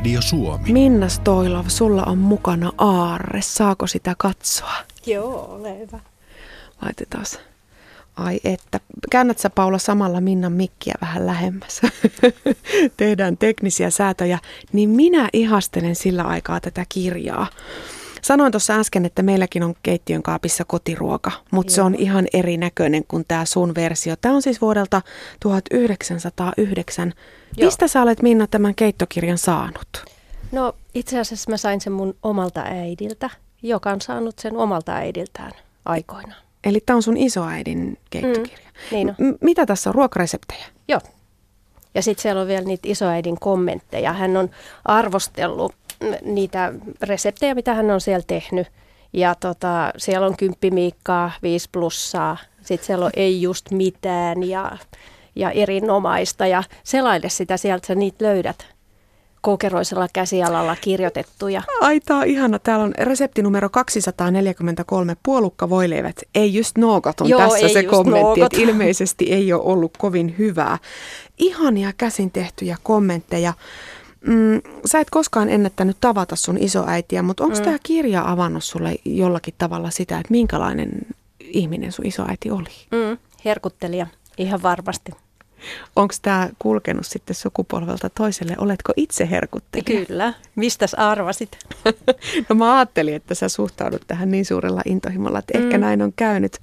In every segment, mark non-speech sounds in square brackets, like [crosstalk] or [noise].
Radio Suomi. Minna Stoilov, sulla on mukana aarre. Saako sitä katsoa? Joo, ole hyvä. Laitetaan. Ai että. Käännät sä Paula samalla Minnan mikkiä vähän lähemmäs. [laughs] Tehdään teknisiä säätöjä. Niin minä ihastelen sillä aikaa tätä kirjaa. Sanoin tuossa äsken, että meilläkin on keittiön kaapissa kotiruoka, mutta se on ihan erinäköinen kuin tämä sun versio. Tämä on siis vuodelta 1909. Joo. Mistä sä olet Minna tämän keittokirjan saanut? No itse asiassa mä sain sen mun omalta äidiltä, joka on saanut sen omalta äidiltään aikoinaan. Eli tämä on sun isoäidin keittokirja. Mm, niin on. M- mitä tässä on? Ruokareseptejä? Joo. Ja sitten siellä on vielä niitä isoäidin kommentteja. Hän on arvostellut niitä reseptejä, mitä hän on siellä tehnyt. Ja tota, siellä on kymppimiikkaa, viisi plussaa. Sitten siellä on ei just mitään ja, ja erinomaista. Ja selaile sitä sieltä, sä niitä löydät kokeroisella käsialalla kirjoitettuja. Ai, tää on ihana. Täällä on resepti numero 243, puolukkavoileivät. Ei just nookat on Joo, tässä se kommentti, että [laughs] ilmeisesti ei ole ollut kovin hyvää. Ihania käsin tehtyjä kommentteja. Mm, sä et koskaan ennättänyt tavata sun isoäitiä, mutta onko mm. tämä kirja avannut sulle jollakin tavalla sitä, että minkälainen ihminen sun isoäiti oli? Mm, herkuttelija, ihan varmasti. Onko tämä kulkenut sitten sukupolvelta toiselle? Oletko itse herkuttelija? Kyllä. Mistäs arvasit? [laughs] No mä ajattelin, että sä suhtaudut tähän niin suurella intohimolla, että ehkä Mm. näin on käynyt.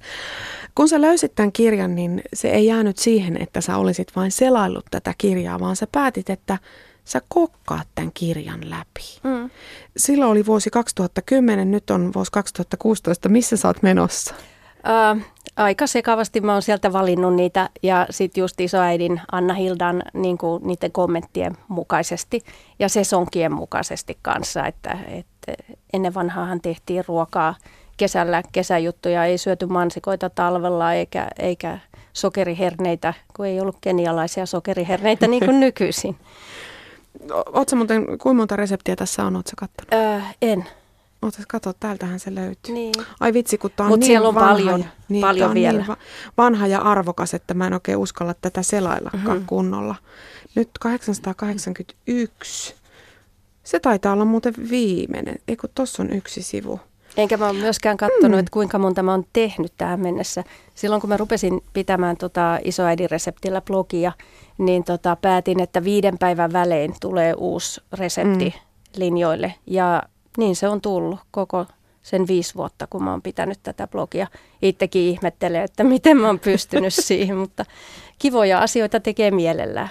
Kun sä löysit tämän kirjan, niin se ei jäänyt siihen, että sä olisit vain selaillut tätä kirjaa, vaan sä päätit, että sä kokkaat tämän kirjan läpi. Mm. Silloin oli vuosi 2010, nyt on vuosi 2016. Missä sä oot menossa? Ö, aika sekavasti mä oon sieltä valinnut niitä ja sitten just isoäidin Anna Hildan niin kuin niiden kommenttien mukaisesti ja sesonkien mukaisesti kanssa, että, että ennen vanhaahan tehtiin ruokaa kesällä, kesäjuttuja, ei syöty mansikoita talvella eikä, eikä sokeriherneitä, kun ei ollut kenialaisia sokeriherneitä niin kuin [laughs] nykyisin. Sä muuten, kuinka monta reseptiä tässä on, oot sä kattonut? Ö, en. Sä katsot, täältähän se löytyy. Niin. Ai vitsi, kun tää on Mut niin siellä on vanha paljon- niin, paljon on vielä. Niin va- vanha ja arvokas, että mä en oikein uskalla tätä selaillakaan Mhm. mm-hmm. kunnolla. Nyt 881. Se taitaa olla muuten viimeinen. Ei kun tossa on yksi sivu. Enkä mä ole myöskään katsonut, mm. että kuinka monta mä oon tehnyt tähän mennessä. Silloin kun mä rupesin pitämään tota isoäidin reseptillä blogia, niin tota päätin, että viiden päivän välein tulee uusi resepti mm. linjoille. Ja niin se on tullut koko sen viisi vuotta, kun mä oon pitänyt tätä blogia. Itsekin ihmettelen, että [laughs] miten mä oon pystynyt siihen, mutta kivoja asioita tekee mielellään.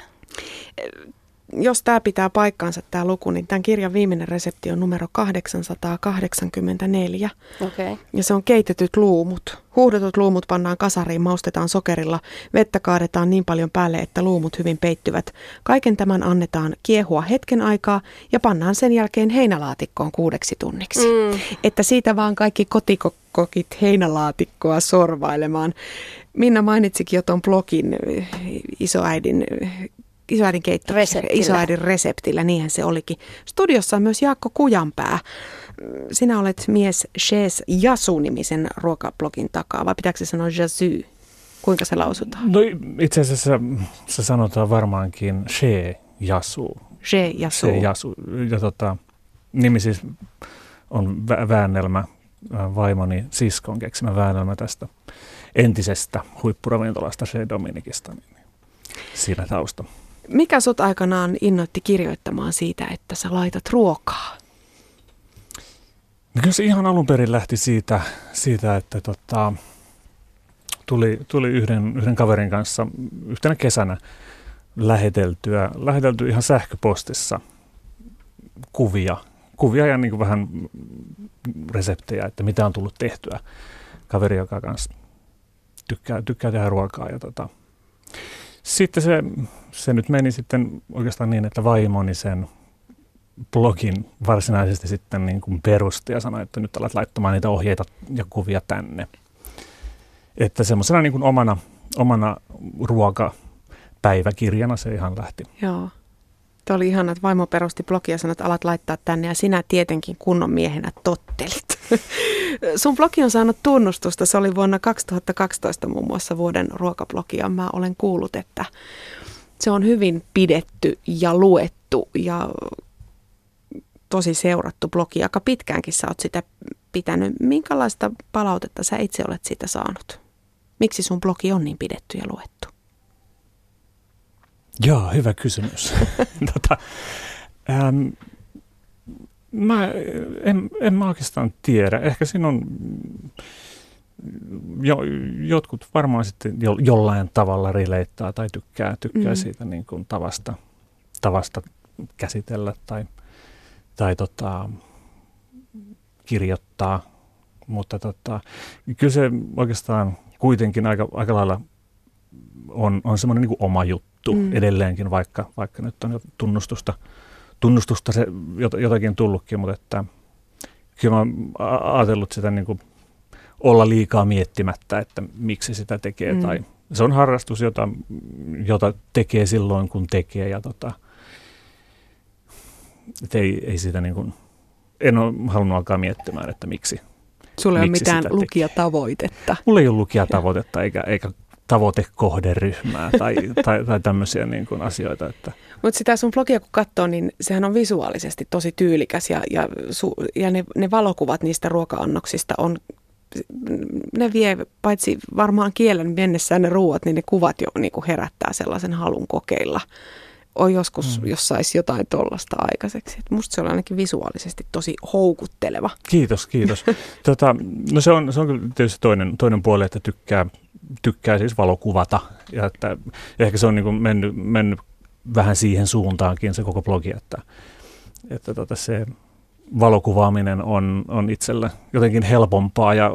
Jos tämä pitää paikkaansa tämä luku, niin tämän kirjan viimeinen resepti on numero 884. Okei. Okay. Ja se on keitetyt luumut. Huuhdotut luumut pannaan kasariin, maustetaan sokerilla, vettä kaadetaan niin paljon päälle, että luumut hyvin peittyvät. Kaiken tämän annetaan kiehua hetken aikaa ja pannaan sen jälkeen heinälaatikkoon kuudeksi tunniksi. Mm. Että siitä vaan kaikki kotikokit heinälaatikkoa sorvailemaan. Minna mainitsikin jo tuon blogin eh, isoäidin isoäidin keitto, Reseptillä. isoäidin reseptillä, niinhän se olikin. Studiossa on myös Jaakko Kujanpää. Sinä olet mies Chez Jasu-nimisen ruokablogin takaa, vai pitääkö se sanoa Jasu? Kuinka se lausutaan? No itse asiassa se sanotaan varmaankin She Jasu. Chez Jasu. Se Jasu. Ja tota, nimi siis on vä- väännelmä, vaimoni siskon keksimä väännelmä tästä entisestä huippuravintolasta She Dominikista. Niin siinä tausta. Mikä sut aikanaan innoitti kirjoittamaan siitä, että sä laitat ruokaa? No kyllä se ihan alun perin lähti siitä, siitä että tota, tuli, tuli yhden, yhden kaverin kanssa yhtenä kesänä läheteltyä, lähetelty ihan sähköpostissa kuvia, kuvia ja niin kuin vähän reseptejä, että mitä on tullut tehtyä. Kaveri, joka kanssa tykkää, tykkää tehdä ruokaa. Ja tota. Sitten se, se nyt meni sitten oikeastaan niin, että vaimoni sen blogin varsinaisesti sitten niin kuin perusti ja sanoi, että nyt alat laittamaan niitä ohjeita ja kuvia tänne. Että semmoisena niin kuin omana, omana ruokapäiväkirjana se ihan lähti. Joo. Tuo oli ihana, että vaimo perusti blogia ja sanoi, että alat laittaa tänne ja sinä tietenkin kunnon miehenä tottelit. [laughs] Sun blogi on saanut tunnustusta. Se oli vuonna 2012 muun muassa vuoden ruokablogia. Mä olen kuullut, että se on hyvin pidetty ja luettu ja tosi seurattu blogi. Aika pitkäänkin sä oot sitä pitänyt. Minkälaista palautetta sä itse olet siitä saanut? Miksi sun blogi on niin pidetty ja luettu? Joo, hyvä kysymys. [laughs] tota, ähm, mä en, en mä oikeastaan tiedä. Ehkä siinä on jo, jotkut varmaan sitten jo, jollain tavalla rileittaa tai tykkää, tykkää mm. siitä niin kuin tavasta, tavasta käsitellä tai, tai tota, kirjoittaa. Mutta tota, kyllä se oikeastaan kuitenkin aika, aika lailla on, on semmoinen niin oma juttu mm. edelleenkin, vaikka, vaikka nyt on jo tunnustusta, tunnustusta se jotakin tullutkin, mutta että kyllä mä oon ajatellut sitä niin kuin olla liikaa miettimättä, että miksi sitä tekee. Mm. Tai se on harrastus, jota, jota tekee silloin, kun tekee. Ja tota, et ei, ei sitä niin kuin, en ole halunnut alkaa miettimään, että miksi. Sulla ei ole mitään lukijatavoitetta. Mulla ei ole lukijatavoitetta eikä, eikä tavoitekohderyhmää [laughs] tai, tai, tai tämmöisiä niin kuin asioita. Että. Mutta sitä sun blogia kun katsoo, niin sehän on visuaalisesti tosi tyylikäs ja, ja, su, ja ne, ne valokuvat niistä ruoka-annoksista on ne vie, paitsi varmaan kielen mennessään ne ruuat, niin ne kuvat jo niin kuin herättää sellaisen halun kokeilla. On joskus, mm. jos saisi jotain tollasta aikaiseksi. Et musta se on ainakin visuaalisesti tosi houkutteleva. Kiitos, kiitos. [laughs] tota, no se on, se on kyllä tietysti toinen, toinen puoli, että tykkää, tykkää siis valokuvata. Ja, että, ehkä se on niin kuin mennyt, mennyt vähän siihen suuntaankin se koko blogi, että, että tota se, valokuvaaminen on, on itselle jotenkin helpompaa ja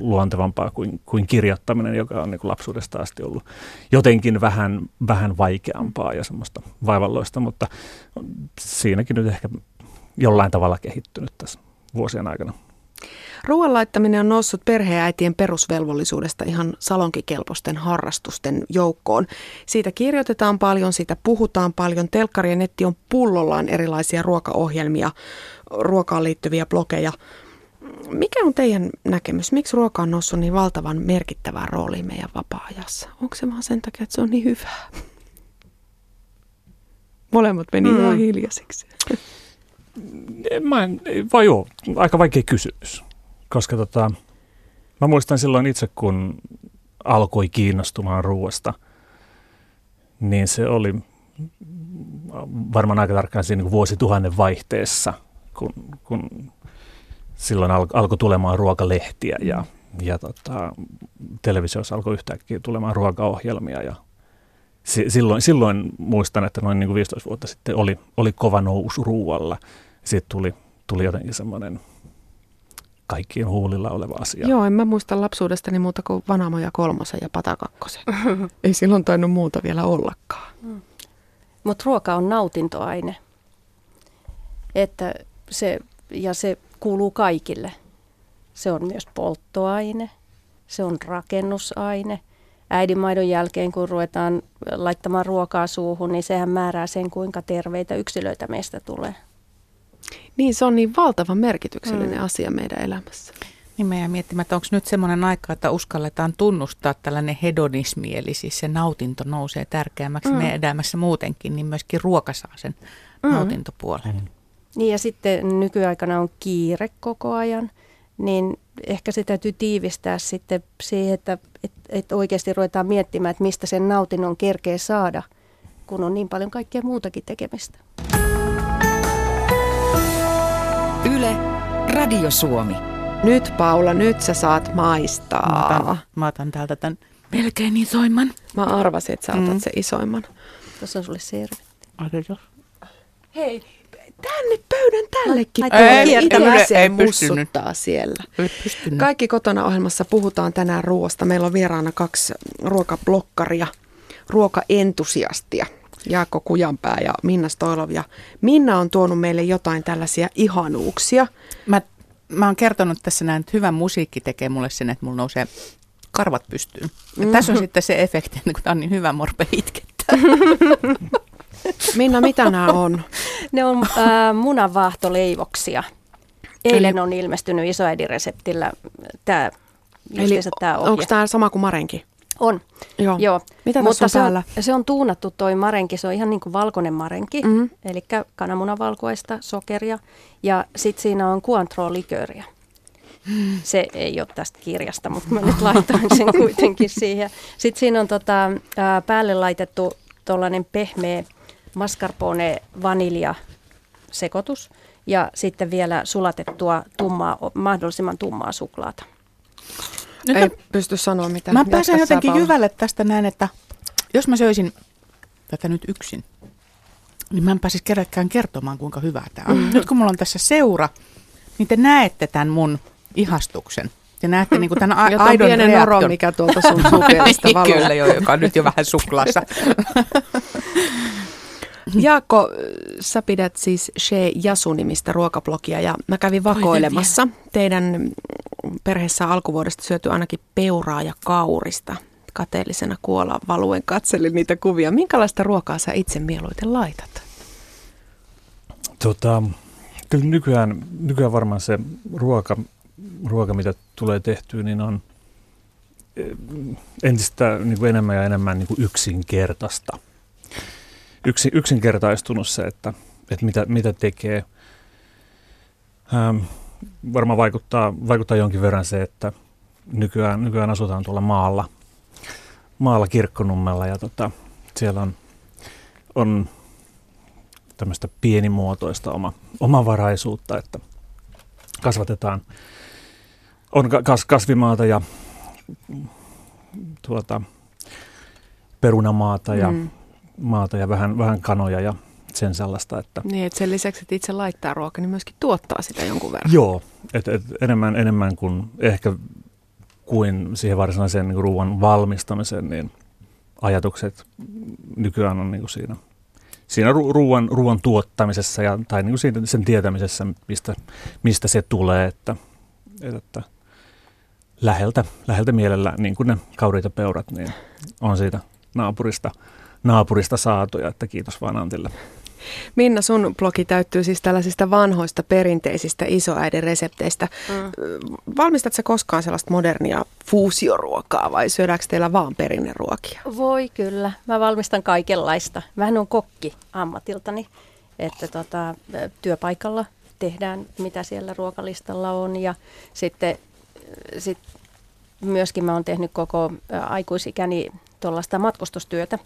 luontevampaa kuin, kuin kirjoittaminen, joka on niin kuin lapsuudesta asti ollut jotenkin vähän, vähän vaikeampaa ja semmoista vaivalloista, mutta siinäkin nyt ehkä jollain tavalla kehittynyt tässä vuosien aikana. Ruoan laittaminen on noussut perheäitien perusvelvollisuudesta ihan salonkikelpoisten harrastusten joukkoon. Siitä kirjoitetaan paljon, siitä puhutaan paljon. Telkkari ja netti on pullollaan erilaisia ruokaohjelmia, ruokaan liittyviä blogeja. Mikä on teidän näkemys? Miksi ruoka on noussut niin valtavan merkittävään rooliin meidän vapaa-ajassa? Onko se vaan sen takia, että se on niin hyvää? Molemmat meni mm. ihan hiljaisiksi. Mä en, vai joo, aika vaikea kysymys. Koska tota, mä muistan silloin itse, kun alkoi kiinnostumaan ruoasta, niin se oli varmaan aika tarkkaan siinä niin vuosituhannen vaihteessa, kun, kun silloin al, alkoi tulemaan ruokalehtiä ja, ja tota, televisiossa alkoi yhtäkkiä tulemaan ruokaohjelmia ja si, silloin, silloin muistan, että noin niin kuin 15 vuotta sitten oli, oli kova nousu ruoalla. Sitten tuli, tuli jotenkin semmoinen kaikkien huulilla oleva asia. Joo, en mä muista lapsuudestani muuta kuin Vanamoja kolmosen ja Patakakkosen. [laughs] Ei silloin tainnut muuta vielä ollakaan. Mm. Mutta ruoka on nautintoaine. Että se, ja se kuuluu kaikille. Se on myös polttoaine, se on rakennusaine. Äidinmaidon jälkeen, kun ruvetaan laittamaan ruokaa suuhun, niin sehän määrää sen, kuinka terveitä yksilöitä meistä tulee. Niin, se on niin valtavan merkityksellinen mm. asia meidän elämässä. Niin meidän miettimään, että onko nyt semmoinen aika, että uskalletaan tunnustaa tällainen hedonismi, eli siis se nautinto nousee tärkeämmäksi mm. meidän elämässä muutenkin, niin myöskin ruoka saa sen mm. nautintopuolen. Mm. Niin ja sitten nykyaikana on kiire koko ajan, niin ehkä se täytyy tiivistää sitten siihen, että, että, että oikeasti ruvetaan miettimään, että mistä sen nautinnon kerkee saada, kun on niin paljon kaikkea muutakin tekemistä. Radio Suomi. Nyt Paula, nyt sä saat maistaa. Mä otan, mä otan täältä tämän melkein isoimman. Mä arvasin, että sä otat mm. se isoimman. Tuossa on sulle servetti. Hei, tänne pöydän tällekin. Ei, ei, ei mussuttaa siellä. Ei Kaikki kotona ohjelmassa puhutaan tänään ruoasta. Meillä on vieraana kaksi ruokablokkaria, ruokaentusiastia. Jaakko Kujanpää ja Minna Stoilov. Ja Minna on tuonut meille jotain tällaisia ihanuuksia. Mä, mä oon kertonut tässä näin, että hyvä musiikki tekee mulle sen, että mulla nousee karvat pystyyn. Mm-hmm. Tässä on sitten se efekti, että kun tämä on niin hyvä, morpe itkettää. [laughs] Minna, mitä nämä on? Ne on äh, munanvaahtoleivoksia. Eilen Eli... on ilmestynyt isoäidin reseptillä tämä Eli tämä onko tämä sama kuin Marenki? On, Joo. joo. Mitä Mutta se on, se on tuunattu toi marenki, se on ihan niin kuin valkoinen marenki, Mhm. mm. eli kananmunavalkuaista, sokeria ja sitten siinä on Cointreau-likööriä. Se ei ole tästä kirjasta, mutta mä nyt laitoin sen [laughs] kuitenkin siihen. Sitten siinä on tota, ää, päälle laitettu tuollainen pehmeä mascarpone vanilja sekoitus ja sitten vielä sulatettua tummaa, mahdollisimman tummaa suklaata. Nyt Ei pysty sanoa mitään. Mä pääsen jotenkin jyvälle tästä näin, että jos mä söisin tätä nyt yksin, niin mä en pääsisi kenellekään kertomaan, kuinka hyvää tämä on. Nyt kun mulla on tässä seura, niin te näette tämän mun ihastuksen. Te näette niin tämän a- Ja tuon aidon pienen reaktion. noron, mikä tuolta sun sukelista valuu. [laughs] Kyllä jo, joka on nyt jo vähän suklaassa. [laughs] Jaakko, sä pidät siis She Jasu-nimistä ruokablogia ja mä kävin vakoilemassa. Teidän perheessä alkuvuodesta syöty ainakin peuraa ja kaurista. Kateellisena kuolaan valuen katselin niitä kuvia. Minkälaista ruokaa sä itse mieluiten laitat? Tota, kyllä nykyään, nykyään varmaan se ruoka, ruoka, mitä tulee tehtyä, niin on eh, entistä niin kuin enemmän ja enemmän niin kuin yksinkertaista. Yksi, yksinkertaistunut se, että, että mitä, mitä tekee. Ähm, varmaan vaikuttaa, vaikuttaa jonkin verran se, että nykyään, nykyään asutaan tuolla maalla, maalla kirkkonummella ja tota, siellä on, on tämmöistä pienimuotoista oma, omavaraisuutta, että kasvatetaan, on ka- kas, kasvimaata ja tuota, perunamaata ja, Mm. maata ja vähän, vähän kanoja ja sen sellaista, että Niin, että sen lisäksi, että itse laittaa ruokaa, niin myöskin tuottaa sitä jonkun verran. joo, et, et enemmän, enemmän kuin ehkä kuin siihen varsinaiseen niin ruoan valmistamiseen, niin ajatukset nykyään on niin kuin siinä, siinä ru- ruoan, ruoan tuottamisessa ja, tai niin kuin siinä, sen tietämisessä, mistä, mistä se tulee, että, että, että läheltä, läheltä mielellä, niin kuin ne kauriit ja peurat, niin on siitä naapurista, naapurista saatuja, että kiitos vaan Antille. Minna, sun blogi täyttyy siis tällaisista vanhoista perinteisistä isoäidin resepteistä. Mm. Valmistatko sä koskaan sellaista modernia fuusioruokaa vai syödäänkö teillä vaan perinneruokia? Voi kyllä. Mä valmistan kaikenlaista. Mähän on kokki ammatiltani, että tota, työpaikalla tehdään, mitä siellä ruokalistalla on. Ja sitten sit myöskin mä oon tehnyt koko aikuisikäni tuollaista matkustustyötä.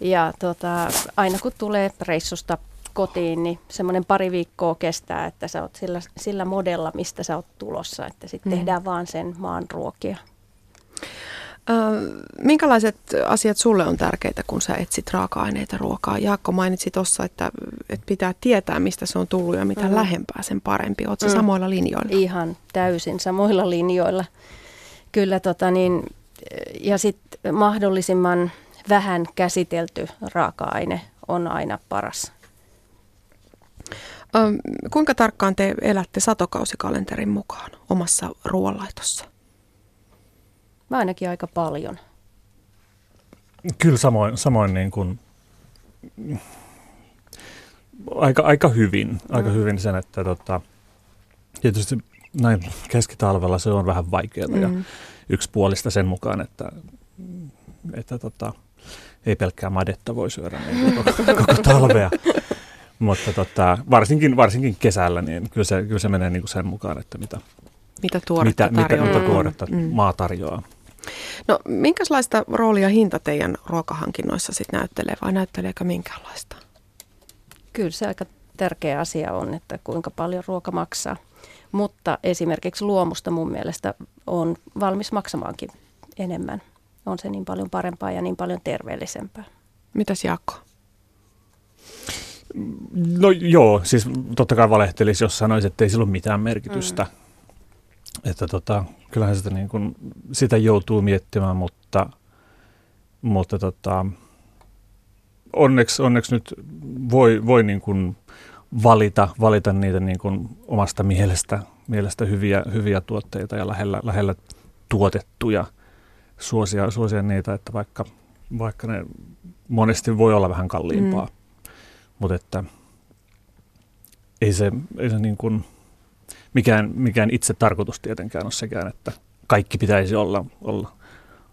Ja tota, aina kun tulee reissusta kotiin, niin semmoinen pari viikkoa kestää, että sä oot sillä, sillä modella, mistä sä oot tulossa. Että sitten Mm. tehdään vaan sen maan ruokia. Minkälaiset asiat sulle on tärkeitä, kun sä etsit raaka-aineita ruokaa? Jaakko mainitsi tuossa, että, että pitää tietää, mistä se on tullut ja mitä Mhm. lähempää, sen parempi. Oletko Mm. samoilla linjoilla? Ihan täysin samoilla linjoilla. Kyllä tota niin, ja sitten mahdollisimman vähän käsitelty raaka-aine on aina paras. Ö, kuinka tarkkaan te elätte satokausikalenterin mukaan omassa ruoanlaitossa? Mä ainakin aika paljon. Kyllä samoin, samoin niin kuin, aika, aika hyvin, aika Mm. hyvin sen, että tota, tietysti näin keskitalvella se on vähän vaikeaa ja Mm. yksipuolista sen mukaan, että, että tota, ei pelkkää madetta voi syödä niin koko, [laughs] koko talvea. Mutta tota, varsinkin, varsinkin kesällä, niin kyllä se, kyllä se menee niin kuin sen mukaan, että mitä, Mitä tuoretta mitä, mitä, tarjoaa? mitä Mm, tuoretta mm. maa tarjoaa. No, minkälaista roolia hinta teidän ruokahankinnoissa sitten näyttelee vai näytteleekö minkäänlaista? Kyllä se aika tärkeä asia on, että kuinka paljon ruoka maksaa. Mutta esimerkiksi luomusta mun mielestä on valmis maksamaankin enemmän. On se niin paljon parempaa ja niin paljon terveellisempää. Mitäs Jaakko? No joo, siis totta kai valehtelisi, jos sanoisi, että ei sillä ole mitään merkitystä. Mm. Että tota, kyllähän sitä, niin kuin, sitä joutuu miettimään, mutta, mutta tota, onneksi, onneksi nyt voi, voi niin kuin valita, valita niitä niin kuin omasta mielestä, mielestä hyviä, hyviä tuotteita ja lähellä, lähellä tuotettuja suosia, suosia niitä, että vaikka, vaikka ne monesti voi olla vähän kalliimpaa. Mm. Mutta että ei se, ei se niin kuin, mikään, mikään itse tarkoitus tietenkään ole sekään, että kaikki pitäisi olla, olla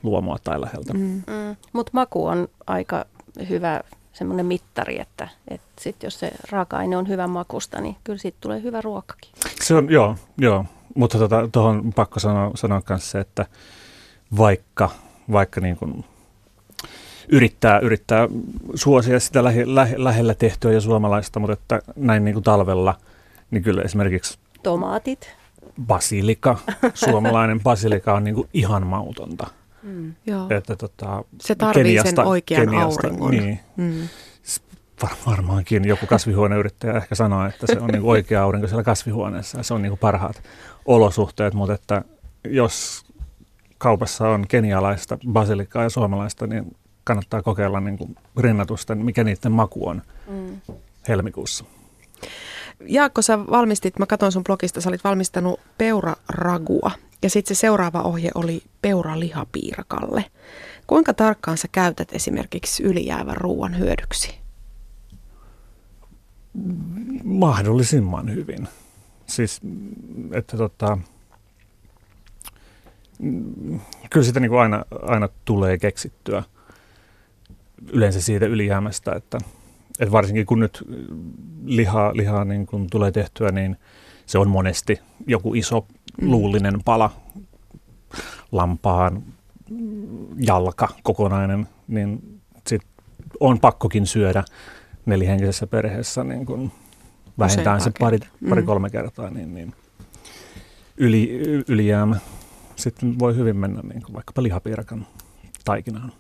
luomua tai läheltä. Mm. Mm. Mutta maku on aika hyvä semmoinen mittari, että, että sit jos se raaka-aine on hyvän makusta, niin kyllä siitä tulee hyvä ruokakin. Se on, joo, joo. mutta tuohon tota, pakko sanoa, sanoa myös se, että vaikka, vaikka niin kuin yrittää, yrittää suosia sitä lähe, lähe, lähellä tehtyä ja suomalaista, mutta että näin niin kuin talvella, niin kyllä esimerkiksi Tomaatit. basilika, [laughs] suomalainen basilika on niin kuin ihan mautonta. Mm. Joo. Että, tota, Se tarvii sen oikean auringon. Niin, Mm. var, varmaankin joku kasvihuoneyrittäjä ehkä sanoo, että se on niin oikea aurinko siellä kasvihuoneessa ja se on niin parhaat olosuhteet, mutta että jos kaupassa on kenialaista basilikaa ja suomalaista, niin kannattaa kokeilla niin kuin rinnatusten, mikä niiden maku on Mm. helmikuussa. Jaakko, sä valmistit, mä katson sun blogista, sä olit valmistanut peuraragua. Ja sitten se seuraava ohje oli peuralihapiirakalle. Kuinka tarkkaan sä käytät esimerkiksi ylijäävän ruoan hyödyksi? Mahdollisimman hyvin. Siis, että tota, kyllä sitä niin kuin aina, aina tulee keksittyä yleensä siitä ylijäämästä, että, että varsinkin kun nyt lihaa, lihaa niin kun tulee tehtyä, niin se on monesti joku iso luullinen pala lampaan jalka kokonainen, niin sit on pakkokin syödä nelihenkisessä perheessä niin kun vähintään se pari, pari Mm. kolme kertaa, niin, niin yli, ylijäämä sitten voi hyvin mennä niin kuin vaikkapa lihapiirakan taikinaan.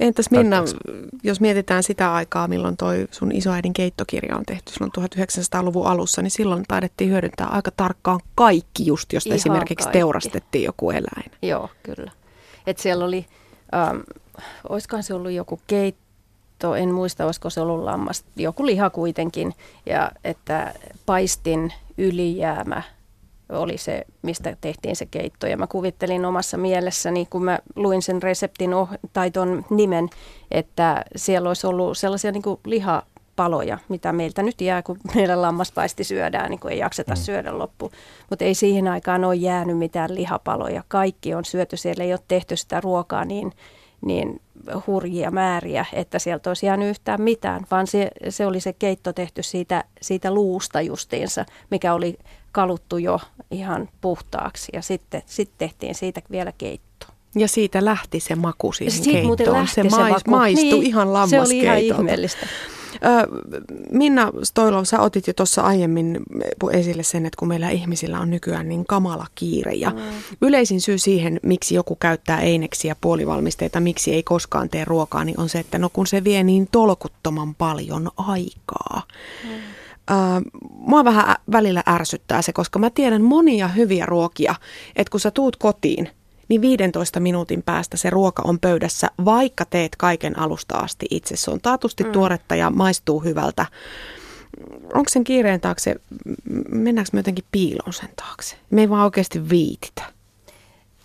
Entäs Minna, Täyttääkö jos mietitään sitä aikaa, milloin toi sun isoäidin keittokirja on tehty silloin 1900-luvun alussa, niin silloin taidettiin hyödyntää aika tarkkaan kaikki just, jos Ihan esimerkiksi kaikki. teurastettiin joku eläin. Joo, kyllä. Et siellä oli, ähm, olisikohan se ollut joku keitto, en muista, olisiko se ollut lammas, joku liha kuitenkin. Ja että paistin ylijäämä oli se, mistä tehtiin se keitto. Ja mä kuvittelin omassa mielessäni, kun mä luin sen reseptin oh- tai ton nimen, että siellä olisi ollut sellaisia niin kuin lihapaloja, mitä meiltä nyt jää, kun [laughs] meidän lammaspaisti syödään, niin kuin ei jakseta Mm. syödä loppu. Mutta ei siihen aikaan ole jäänyt mitään lihapaloja. Kaikki on syöty, siellä ei ole tehty sitä ruokaa niin, niin hurjia määriä, että sieltä olisi jäänyt yhtään mitään, vaan se, se oli se keitto tehty siitä, siitä luusta justiinsa, mikä oli kaluttu jo ihan puhtaaksi ja sitten sit tehtiin siitä vielä keitto. Ja siitä lähti se maku siihen Siitä muuten keittoon. lähti se, se mais, maku. maistui Niin, ihan Se oli ihan lammaskeitolta. ihmeellistä. Minna Stoilov, sä otit jo tuossa aiemmin esille sen, että kun meillä ihmisillä on nykyään niin kamala kiire ja Mm. yleisin syy siihen, miksi joku käyttää eineksiä puolivalmisteita, miksi ei koskaan tee ruokaa, niin on se, että no kun se vie niin tolkuttoman paljon aikaa. Mm. Mua vähän välillä ärsyttää se, koska mä tiedän monia hyviä ruokia, että kun sä tuut kotiin, niin 15 minuutin päästä se ruoka on pöydässä, vaikka teet kaiken alusta asti itse. Se on taatusti mm. tuoretta ja maistuu hyvältä. Onko sen kiireen taakse, mennäänkö me jotenkin piiloon sen taakse? Me ei vaan oikeasti viititä.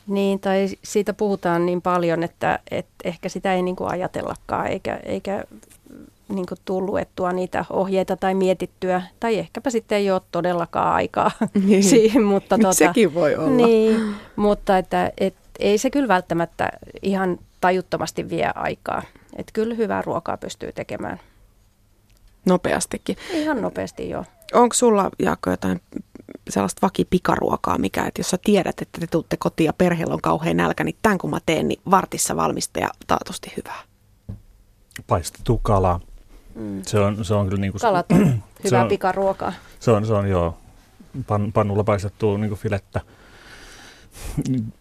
Niin, tai siitä puhutaan niin paljon, että, että ehkä sitä ei niin kuin ajatellakaan, eikä, eikä niin kuin tuu luettua niitä ohjeita tai mietittyä, tai ehkäpä sitten ei ole todellakaan aikaa Niin. [laughs] siihen, mutta tota, Sekin voi olla. Niin, mutta että, et, ei se kyllä välttämättä ihan tajuttomasti vie aikaa. Että kyllä hyvää ruokaa pystyy tekemään Nopeastikin. ihan nopeasti jo. Onko sulla, Jaakko, jotain sellaista vakipikaruokaa, mikä, että jos sä tiedät, että te tuutte kotiin ja perheellä on kauhean nälkä, niin tämän kun mä teen, niin vartissa valmista ja taatusti hyvää. Paistettu kala. Mm. Se on, se on kyllä niin kuin, Kalat on [clears throat] hyvää on- pikaruokaa. Se on, se on joo, pan, pannulla paistettua niin kuin filettä.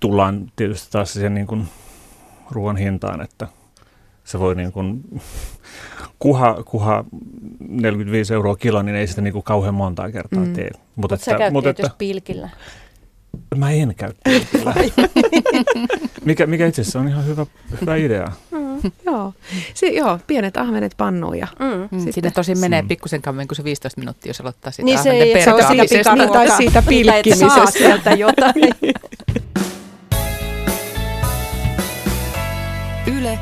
Tullaan tietysti taas siihen niin kuin ruoan hintaan, että se voi niin kuin, [laughs] kuha, kuha 45 euroa kilo, niin ei sitä niin kuin kauhean montaa kertaa Mm. tee. Mutta Mutta sä käyt mutta tietysti pilkillä. mä en käy pilkillä. [laughs] mikä, mikä itse asiassa on ihan hyvä, hyvä idea. Mm. Joo. Si- joo, pienet ahvenet pannuun ja Mm. Mm, Sitten- siinä tosin menee Mm. pikkusen kauemmin kuin se 15 minuuttia, jos aloittaa sitä Niin se ahventen ei, se on siitä perkaamisesta. Niin, tai siitä Mitä et saa pilkkimisestä. sieltä jotain. [laughs] Yle,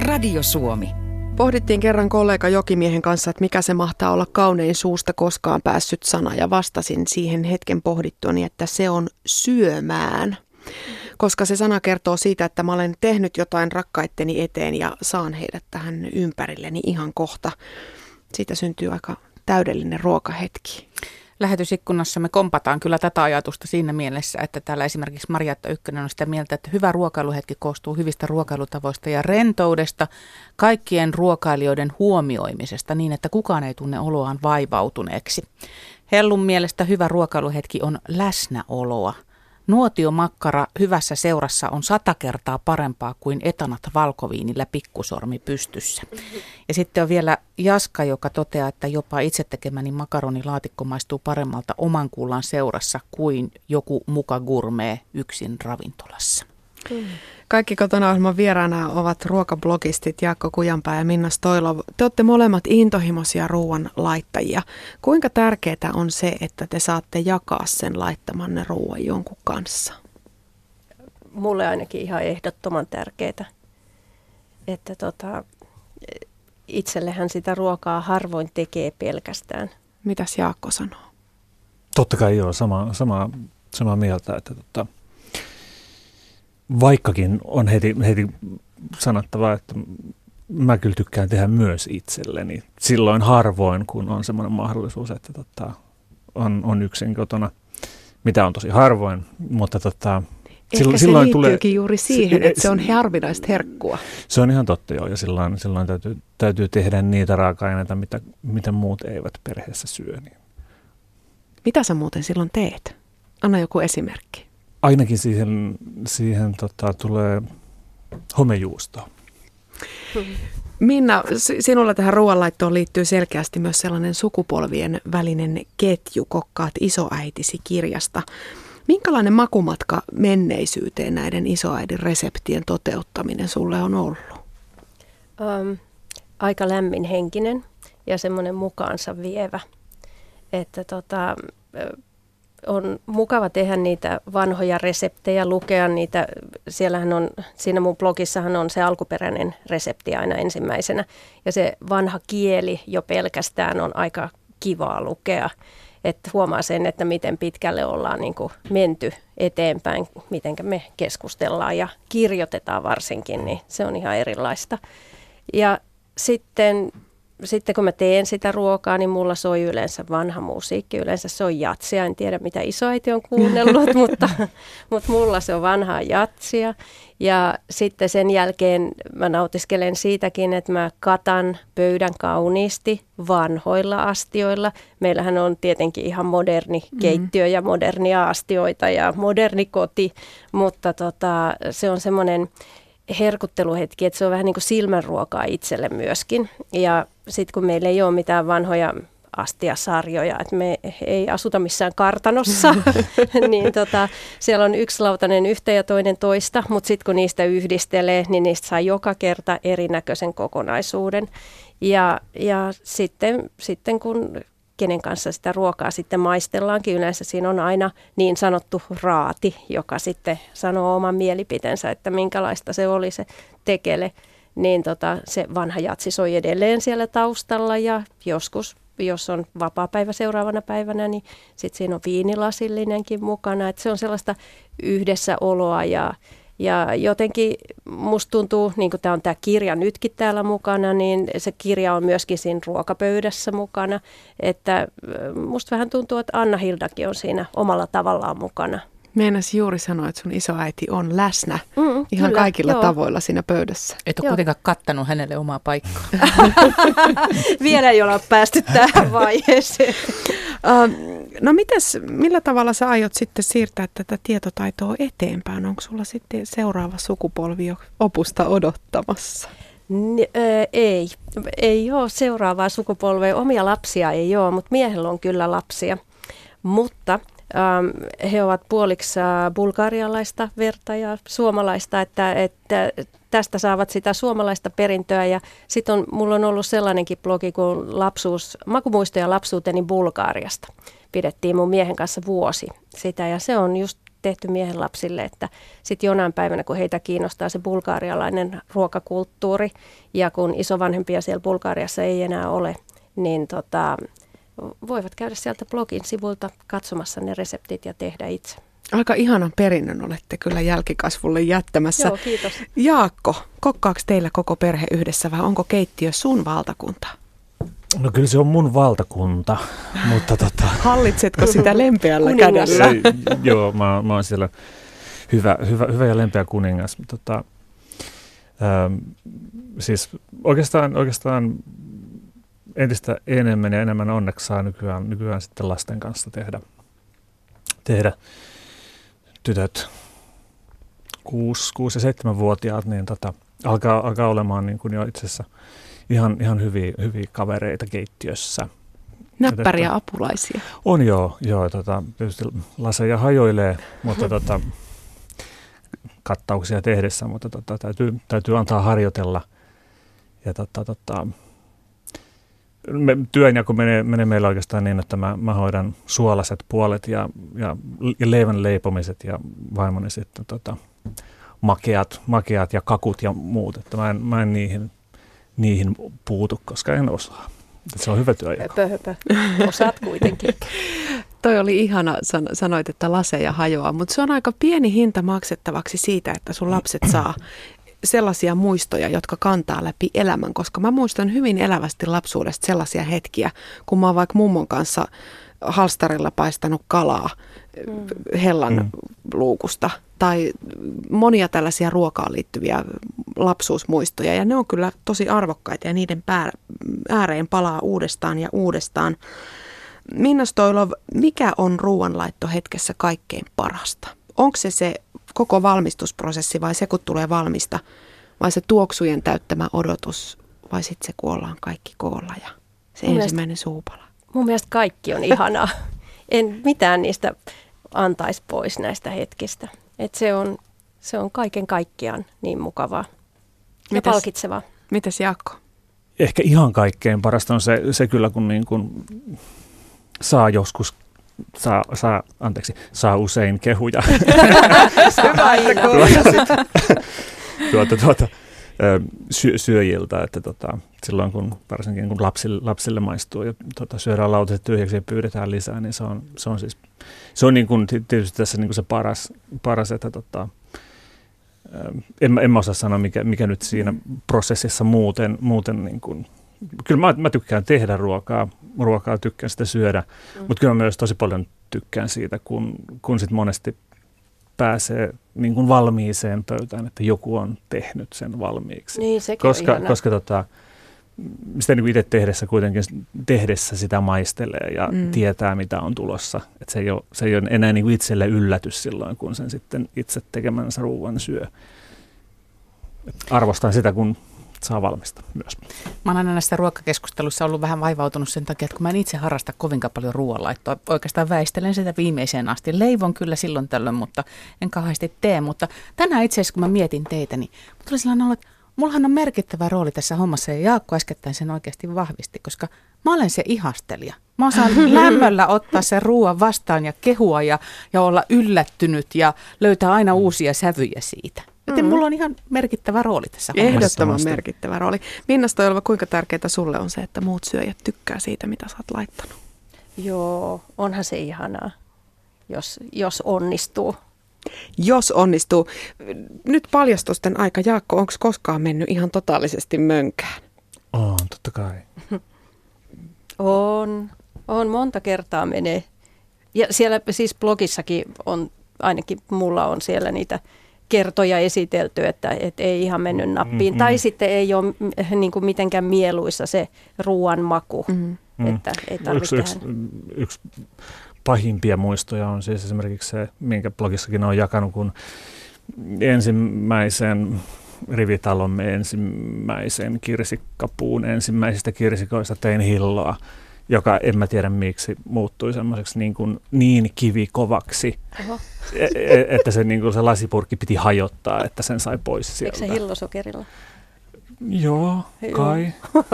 Radio Suomi. Pohdittiin kerran kollega Jokimiehen kanssa, että mikä se mahtaa olla kaunein suusta koskaan päässyt sana ja vastasin siihen hetken pohdittuani, että se on syömään. Koska se sana kertoo siitä, että mä olen tehnyt jotain rakkaitteni eteen ja saan heidät tähän ympärilleni ihan kohta. Siitä syntyy aika täydellinen ruokahetki. Lähetysikkunassa me kompataan kyllä tätä ajatusta siinä mielessä, että täällä esimerkiksi Marjatta Ykkönen on sitä mieltä, että hyvä ruokailuhetki koostuu hyvistä ruokailutavoista ja rentoudesta, kaikkien ruokailijoiden huomioimisesta niin, että kukaan ei tunne oloaan vaivautuneeksi. Hellun mielestä hyvä ruokailuhetki on läsnäoloa. Nuotiomakkara hyvässä seurassa on sata kertaa parempaa kuin etanat valkoviinillä pikkusormi pystyssä. Ja sitten on vielä Jaska, joka toteaa, että jopa itse tekemäni makaronilaatikko maistuu paremmalta oman kuullan seurassa kuin joku muka gourmet yksin ravintolassa. Mm. Kaikki kotona ohjelman vieraana ovat ruokablogistit Jaakko Kujanpää ja Minna Stoilo. Te olette molemmat intohimoisia ruoan laittajia. Kuinka tärkeää on se, että te saatte jakaa sen laittamanne ruoan jonkun kanssa? Mulle ainakin ihan ehdottoman tärkeää. Että tota, itsellehän sitä ruokaa harvoin tekee pelkästään. Mitäs Jaakko sanoo? Totta kai joo, sama, sama, samaa mieltä, että tota, vaikkakin on heti, heti sanottava, että mä kyllä tykkään tehdä myös itselleni. Silloin harvoin, kun on semmoinen mahdollisuus, että tota, on, on yksin kotona, mitä on tosi harvoin, mutta tota, Ehkä silloin, se silloin tulee, juuri siihen, että se on harvinaista herkkua. Se on ihan totta joo, ja silloin, silloin täytyy, täytyy tehdä niitä raaka-aineita, mitä, mitä muut eivät perheessä syö. Niin. Mitä sä muuten silloin teet? Anna joku esimerkki ainakin siihen, siihen tota, tulee homejuusto. Minna, sinulla tähän ruoanlaittoon liittyy selkeästi myös sellainen sukupolvien välinen ketju, kokkaat isoäitisi kirjasta. Minkälainen makumatka menneisyyteen näiden isoäidin reseptien toteuttaminen sulle on ollut? Um, aika lämmin henkinen ja semmoinen mukaansa vievä. Että tota, on mukava tehdä niitä vanhoja reseptejä, lukea niitä. Siellähän on, siinä mun blogissahan on se alkuperäinen resepti aina ensimmäisenä. Ja se vanha kieli jo pelkästään on aika kivaa lukea. Että huomaa sen, että miten pitkälle ollaan niin kuin menty eteenpäin, miten me keskustellaan ja kirjoitetaan varsinkin, niin se on ihan erilaista. Ja sitten sitten kun mä teen sitä ruokaa, niin mulla soi yleensä vanha musiikki. Yleensä se on jatsia. En tiedä, mitä isoäiti on kuunnellut, [laughs] mutta, mutta mulla se on vanhaa jatsia. Ja sitten sen jälkeen mä nautiskelen siitäkin, että mä katan pöydän kauniisti vanhoilla astioilla. Meillähän on tietenkin ihan moderni mm-hmm. keittiö ja modernia astioita ja moderni koti, mutta tota, se on semmoinen herkutteluhetki, että se on vähän niin kuin silmänruokaa itselle myöskin. Ja sitten kun meillä ei ole mitään vanhoja astiasarjoja, että me ei asuta missään kartanossa, [laughs] niin tota, siellä on yksi lautanen yhtä ja toinen toista, mutta sitten kun niistä yhdistelee, niin niistä saa joka kerta erinäköisen kokonaisuuden. Ja, ja sitten, sitten kun kenen kanssa sitä ruokaa sitten maistellaankin. Yleensä siinä on aina niin sanottu raati, joka sitten sanoo oman mielipiteensä, että minkälaista se oli se tekele. Niin tota, se vanha jatsi soi edelleen siellä taustalla ja joskus, jos on vapaa-päivä seuraavana päivänä, niin sitten siinä on viinilasillinenkin mukana. Että se on sellaista yhdessäoloa ja, ja jotenkin musta tuntuu, niin kuin tämä on tämä kirja nytkin täällä mukana, niin se kirja on myöskin siinä ruokapöydässä mukana. Että musta vähän tuntuu, että Anna Hildakin on siinä omalla tavallaan mukana. Meinas juuri sanoa, että sun isoäiti on läsnä mm, ihan kyllä, kaikilla joo. tavoilla siinä pöydässä. Et ole kuitenkaan kattanut hänelle omaa paikkaa. [laughs] Vielä ei olla päästy tähän [laughs] vaiheeseen. Uh, no mitäs, millä tavalla sä aiot sitten siirtää tätä tietotaitoa eteenpäin? Onko sulla sitten seuraava sukupolvi opusta odottamassa? Ei, ei ole seuraavaa sukupolvea. Omia lapsia ei ole, mutta miehellä on kyllä lapsia. Mutta Ähm, he ovat puoliksi äh, bulgarialaista verta ja suomalaista, että, että tästä saavat sitä suomalaista perintöä. Ja sitten on, mulla on ollut sellainenkin blogi kuin lapsuus, makumuistoja lapsuuteni Bulgaariasta. Pidettiin mun miehen kanssa vuosi sitä ja se on just tehty miehen lapsille, että sitten jonain päivänä, kun heitä kiinnostaa se bulgaarialainen ruokakulttuuri ja kun isovanhempia siellä Bulgaariassa ei enää ole, niin tota, voivat käydä sieltä blogin sivuilta katsomassa ne reseptit ja tehdä itse. Aika ihanan perinnön olette kyllä jälkikasvulle jättämässä. Joo, kiitos. Jaakko, kokkaako teillä koko perhe yhdessä vai onko keittiö sun valtakunta? No kyllä se on mun valtakunta, [laughs] mutta tota... Hallitsetko sitä lempeällä kädellä? Ei, joo, mä, mä oon siellä hyvä, hyvä, hyvä ja lempeä kuningas. Tota, ähm, siis oikeastaan, oikeastaan entistä enemmän ja enemmän onneksi saa nykyään, nykyään sitten lasten kanssa tehdä, tehdä tytöt 6, 6 ja 7-vuotiaat, niin tota, alkaa, alkaa olemaan niin kuin jo itse asiassa ihan, ihan hyviä, hyviä kavereita keittiössä. Näppäriä apulaisia. On joo, joo tota, tietysti laseja hajoilee, mutta [laughs] tota, kattauksia tehdessä, mutta tota, täytyy, täytyy antaa harjoitella. Ja tota, tota, me, työnjako menee, menee meillä oikeastaan niin, että mä, mä hoidan suolaset puolet ja, ja, ja leivän leipomiset ja vaimoni sitten tota, makeat, makeat ja kakut ja muut. Että mä en, mä en niihin, niihin puutu, koska en osaa. Et se on hyvä työnjako. Höpö, höpö. Osaat kuitenkin. [laughs] Toi oli ihana, san- sanoit, että laseja hajoaa, mutta se on aika pieni hinta maksettavaksi siitä, että sun lapset saa sellaisia muistoja, jotka kantaa läpi elämän, koska mä muistan hyvin elävästi lapsuudesta sellaisia hetkiä, kun mä oon vaikka mummon kanssa halstarilla paistanut kalaa mm. hellan mm. luukusta tai monia tällaisia ruokaan liittyviä lapsuusmuistoja ja ne on kyllä tosi arvokkaita ja niiden pää, ääreen palaa uudestaan ja uudestaan. Minna Stoilov, mikä on ruoanlaitto hetkessä kaikkein parasta? Onko se se koko valmistusprosessi vai se kun tulee valmista vai se tuoksujen täyttämä odotus vai sitten se kun ollaan kaikki koolla ja se Mun ensimmäinen suupala? Mun mielestä kaikki on ihanaa. En mitään niistä antaisi pois näistä hetkistä. Et se, on, se on kaiken kaikkiaan niin mukavaa ja Mitäs- palkitsevaa. Mitäs Jaakko? Ehkä ihan kaikkein parasta on se, se kyllä, kun niin kuin saa joskus saa, saa, anteeksi, saa usein kehuja. [laughs] Hyvä, että [laughs] tuota, tuota, ö, syö, syöjiltä, että tota, silloin kun varsinkin kun lapsille, lapsille maistuu ja tota, syödään lautaset tyhjäksi ja pyydetään lisää, niin se on, se on siis, se on niin kuin, tietysti tässä niin kuin se paras, paras että tota, en, en mä osaa sanoa, mikä, mikä nyt siinä prosessissa muuten, muuten niin kuin, kyllä mä, mä tykkään tehdä ruokaa, ruokaa tykkään sitä syödä, mm. mutta kyllä mä myös tosi paljon tykkään siitä, kun, kun sit monesti pääsee niin kuin valmiiseen pöytään, että joku on tehnyt sen valmiiksi. Niin, sekin on koska ihanaa. koska tota, sitä niin itse tehdessä kuitenkin tehdessä sitä maistelee ja Mm. tietää, mitä on tulossa. Et se, ei ole, se ei ole enää niin kuin itselle yllätys silloin, kun sen sitten itse tekemänsä ruuan syö. Et arvostan sitä, kun saa valmista myös. Mä oon aina näissä ruokakeskusteluissa ollut vähän vaivautunut sen takia, että kun mä en itse harrasta kovinkaan paljon ruoanlaittoa, oikeastaan väistelen sitä viimeiseen asti. Leivon kyllä silloin tällöin, mutta en kauheasti tee. Mutta tänään itse asiassa, kun mä mietin teitä, niin tuli sellainen olo, että mullahan on merkittävä rooli tässä hommassa ja Jaakko äskettäin sen oikeasti vahvisti, koska mä olen se ihastelija. Mä osaan [laughs] lämmöllä ottaa sen ruoan vastaan ja kehua ja, ja olla yllättynyt ja löytää aina uusia sävyjä siitä. Joten Mm. mulla on ihan merkittävä rooli tässä hommassa. Ehdottoman merkittävä rooli. Minna Stoilva, kuinka tärkeää sulle on se, että muut syöjät tykkää siitä, mitä sä oot laittanut? Joo, onhan se ihanaa, jos, jos onnistuu. Jos onnistuu. Nyt paljastusten aika, Jaakko, onko koskaan mennyt ihan totaalisesti mönkään? On, totta kai. [laughs] On, on monta kertaa menee. Ja siellä siis blogissakin on, ainakin mulla on siellä niitä kertoja esitelty, että, että ei ihan mennyt nappiin. Mm, Tai mm. sitten ei ole mm, niin kuin mitenkään mieluissa se ruoan maku, Mm. Mm. että ei tarvitse Yksi, yksi, yksi pahimpia muistoja on siis esimerkiksi se, minkä blogissakin on jakanut, kun ensimmäisen rivitalomme ensimmäisen kirsikkapuun ensimmäisistä kirsikoista tein hilloa, joka en mä tiedä miksi muuttui semmoiseksi niin, kuin niin kivikovaksi, Oho, e- e- että se, niin kuin se lasipurkki piti hajottaa, että sen sai pois eikö sieltä. se hillosokerilla? Joo, kai. [laughs]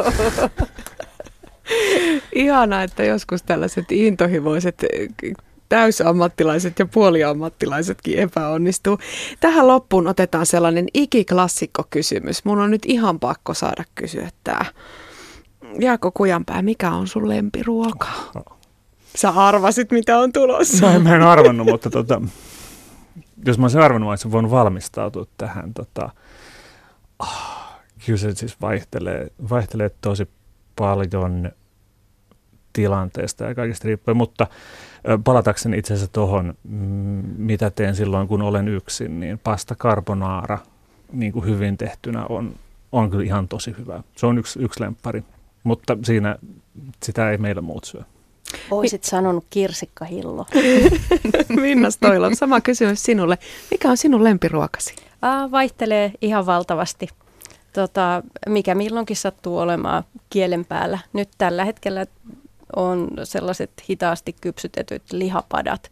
Ihana, että joskus tällaiset intohimoiset täysammattilaiset ja puoliammattilaisetkin epäonnistuu. Tähän loppuun otetaan sellainen ikiklassikkokysymys. Mun on nyt ihan pakko saada kysyä tämä. Jaakko Kujanpää, mikä on sun lempiruoka? Sä arvasit, mitä on tulossa. No en, mä en arvannut, mutta tota, jos mä olisin arvannut, että voin valmistautua tähän, tota, oh, kyllä se siis vaihtelee, vaihtelee tosi paljon tilanteesta ja kaikista riippuen, mutta palatakseni itse asiassa tuohon, mm, mitä teen silloin, kun olen yksin, niin pasta carbonara niin kuin hyvin tehtynä on, on kyllä ihan tosi hyvä. Se on yksi, yksi lemppari, mutta siinä sitä ei meillä muut syö. Oisit sanonut kirsikkahillo. [laughs] Minna Stoilo, sama kysymys sinulle. Mikä on sinun lempiruokasi? Aa, vaihtelee ihan valtavasti. Tota, mikä milloinkin sattuu olemaan kielen päällä. Nyt tällä hetkellä on sellaiset hitaasti kypsytetyt lihapadat,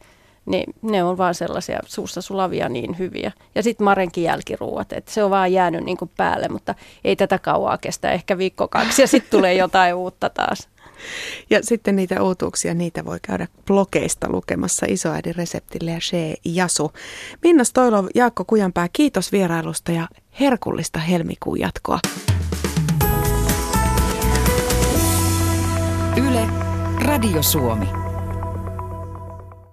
niin ne on vaan sellaisia suussa sulavia niin hyviä. Ja sitten Marenkin jälkiruuat, että se on vaan jäänyt niin kuin päälle, mutta ei tätä kauaa kestä, ehkä viikko kaksi ja sitten tulee jotain uutta taas. Ja sitten niitä uutuuksia, niitä voi käydä blogeista lukemassa isoäidin reseptille ja Shea Jasu. Minna Stoilov, Jaakko Kujanpää, kiitos vierailusta ja herkullista helmikuun jatkoa. Yle, Radio Suomi.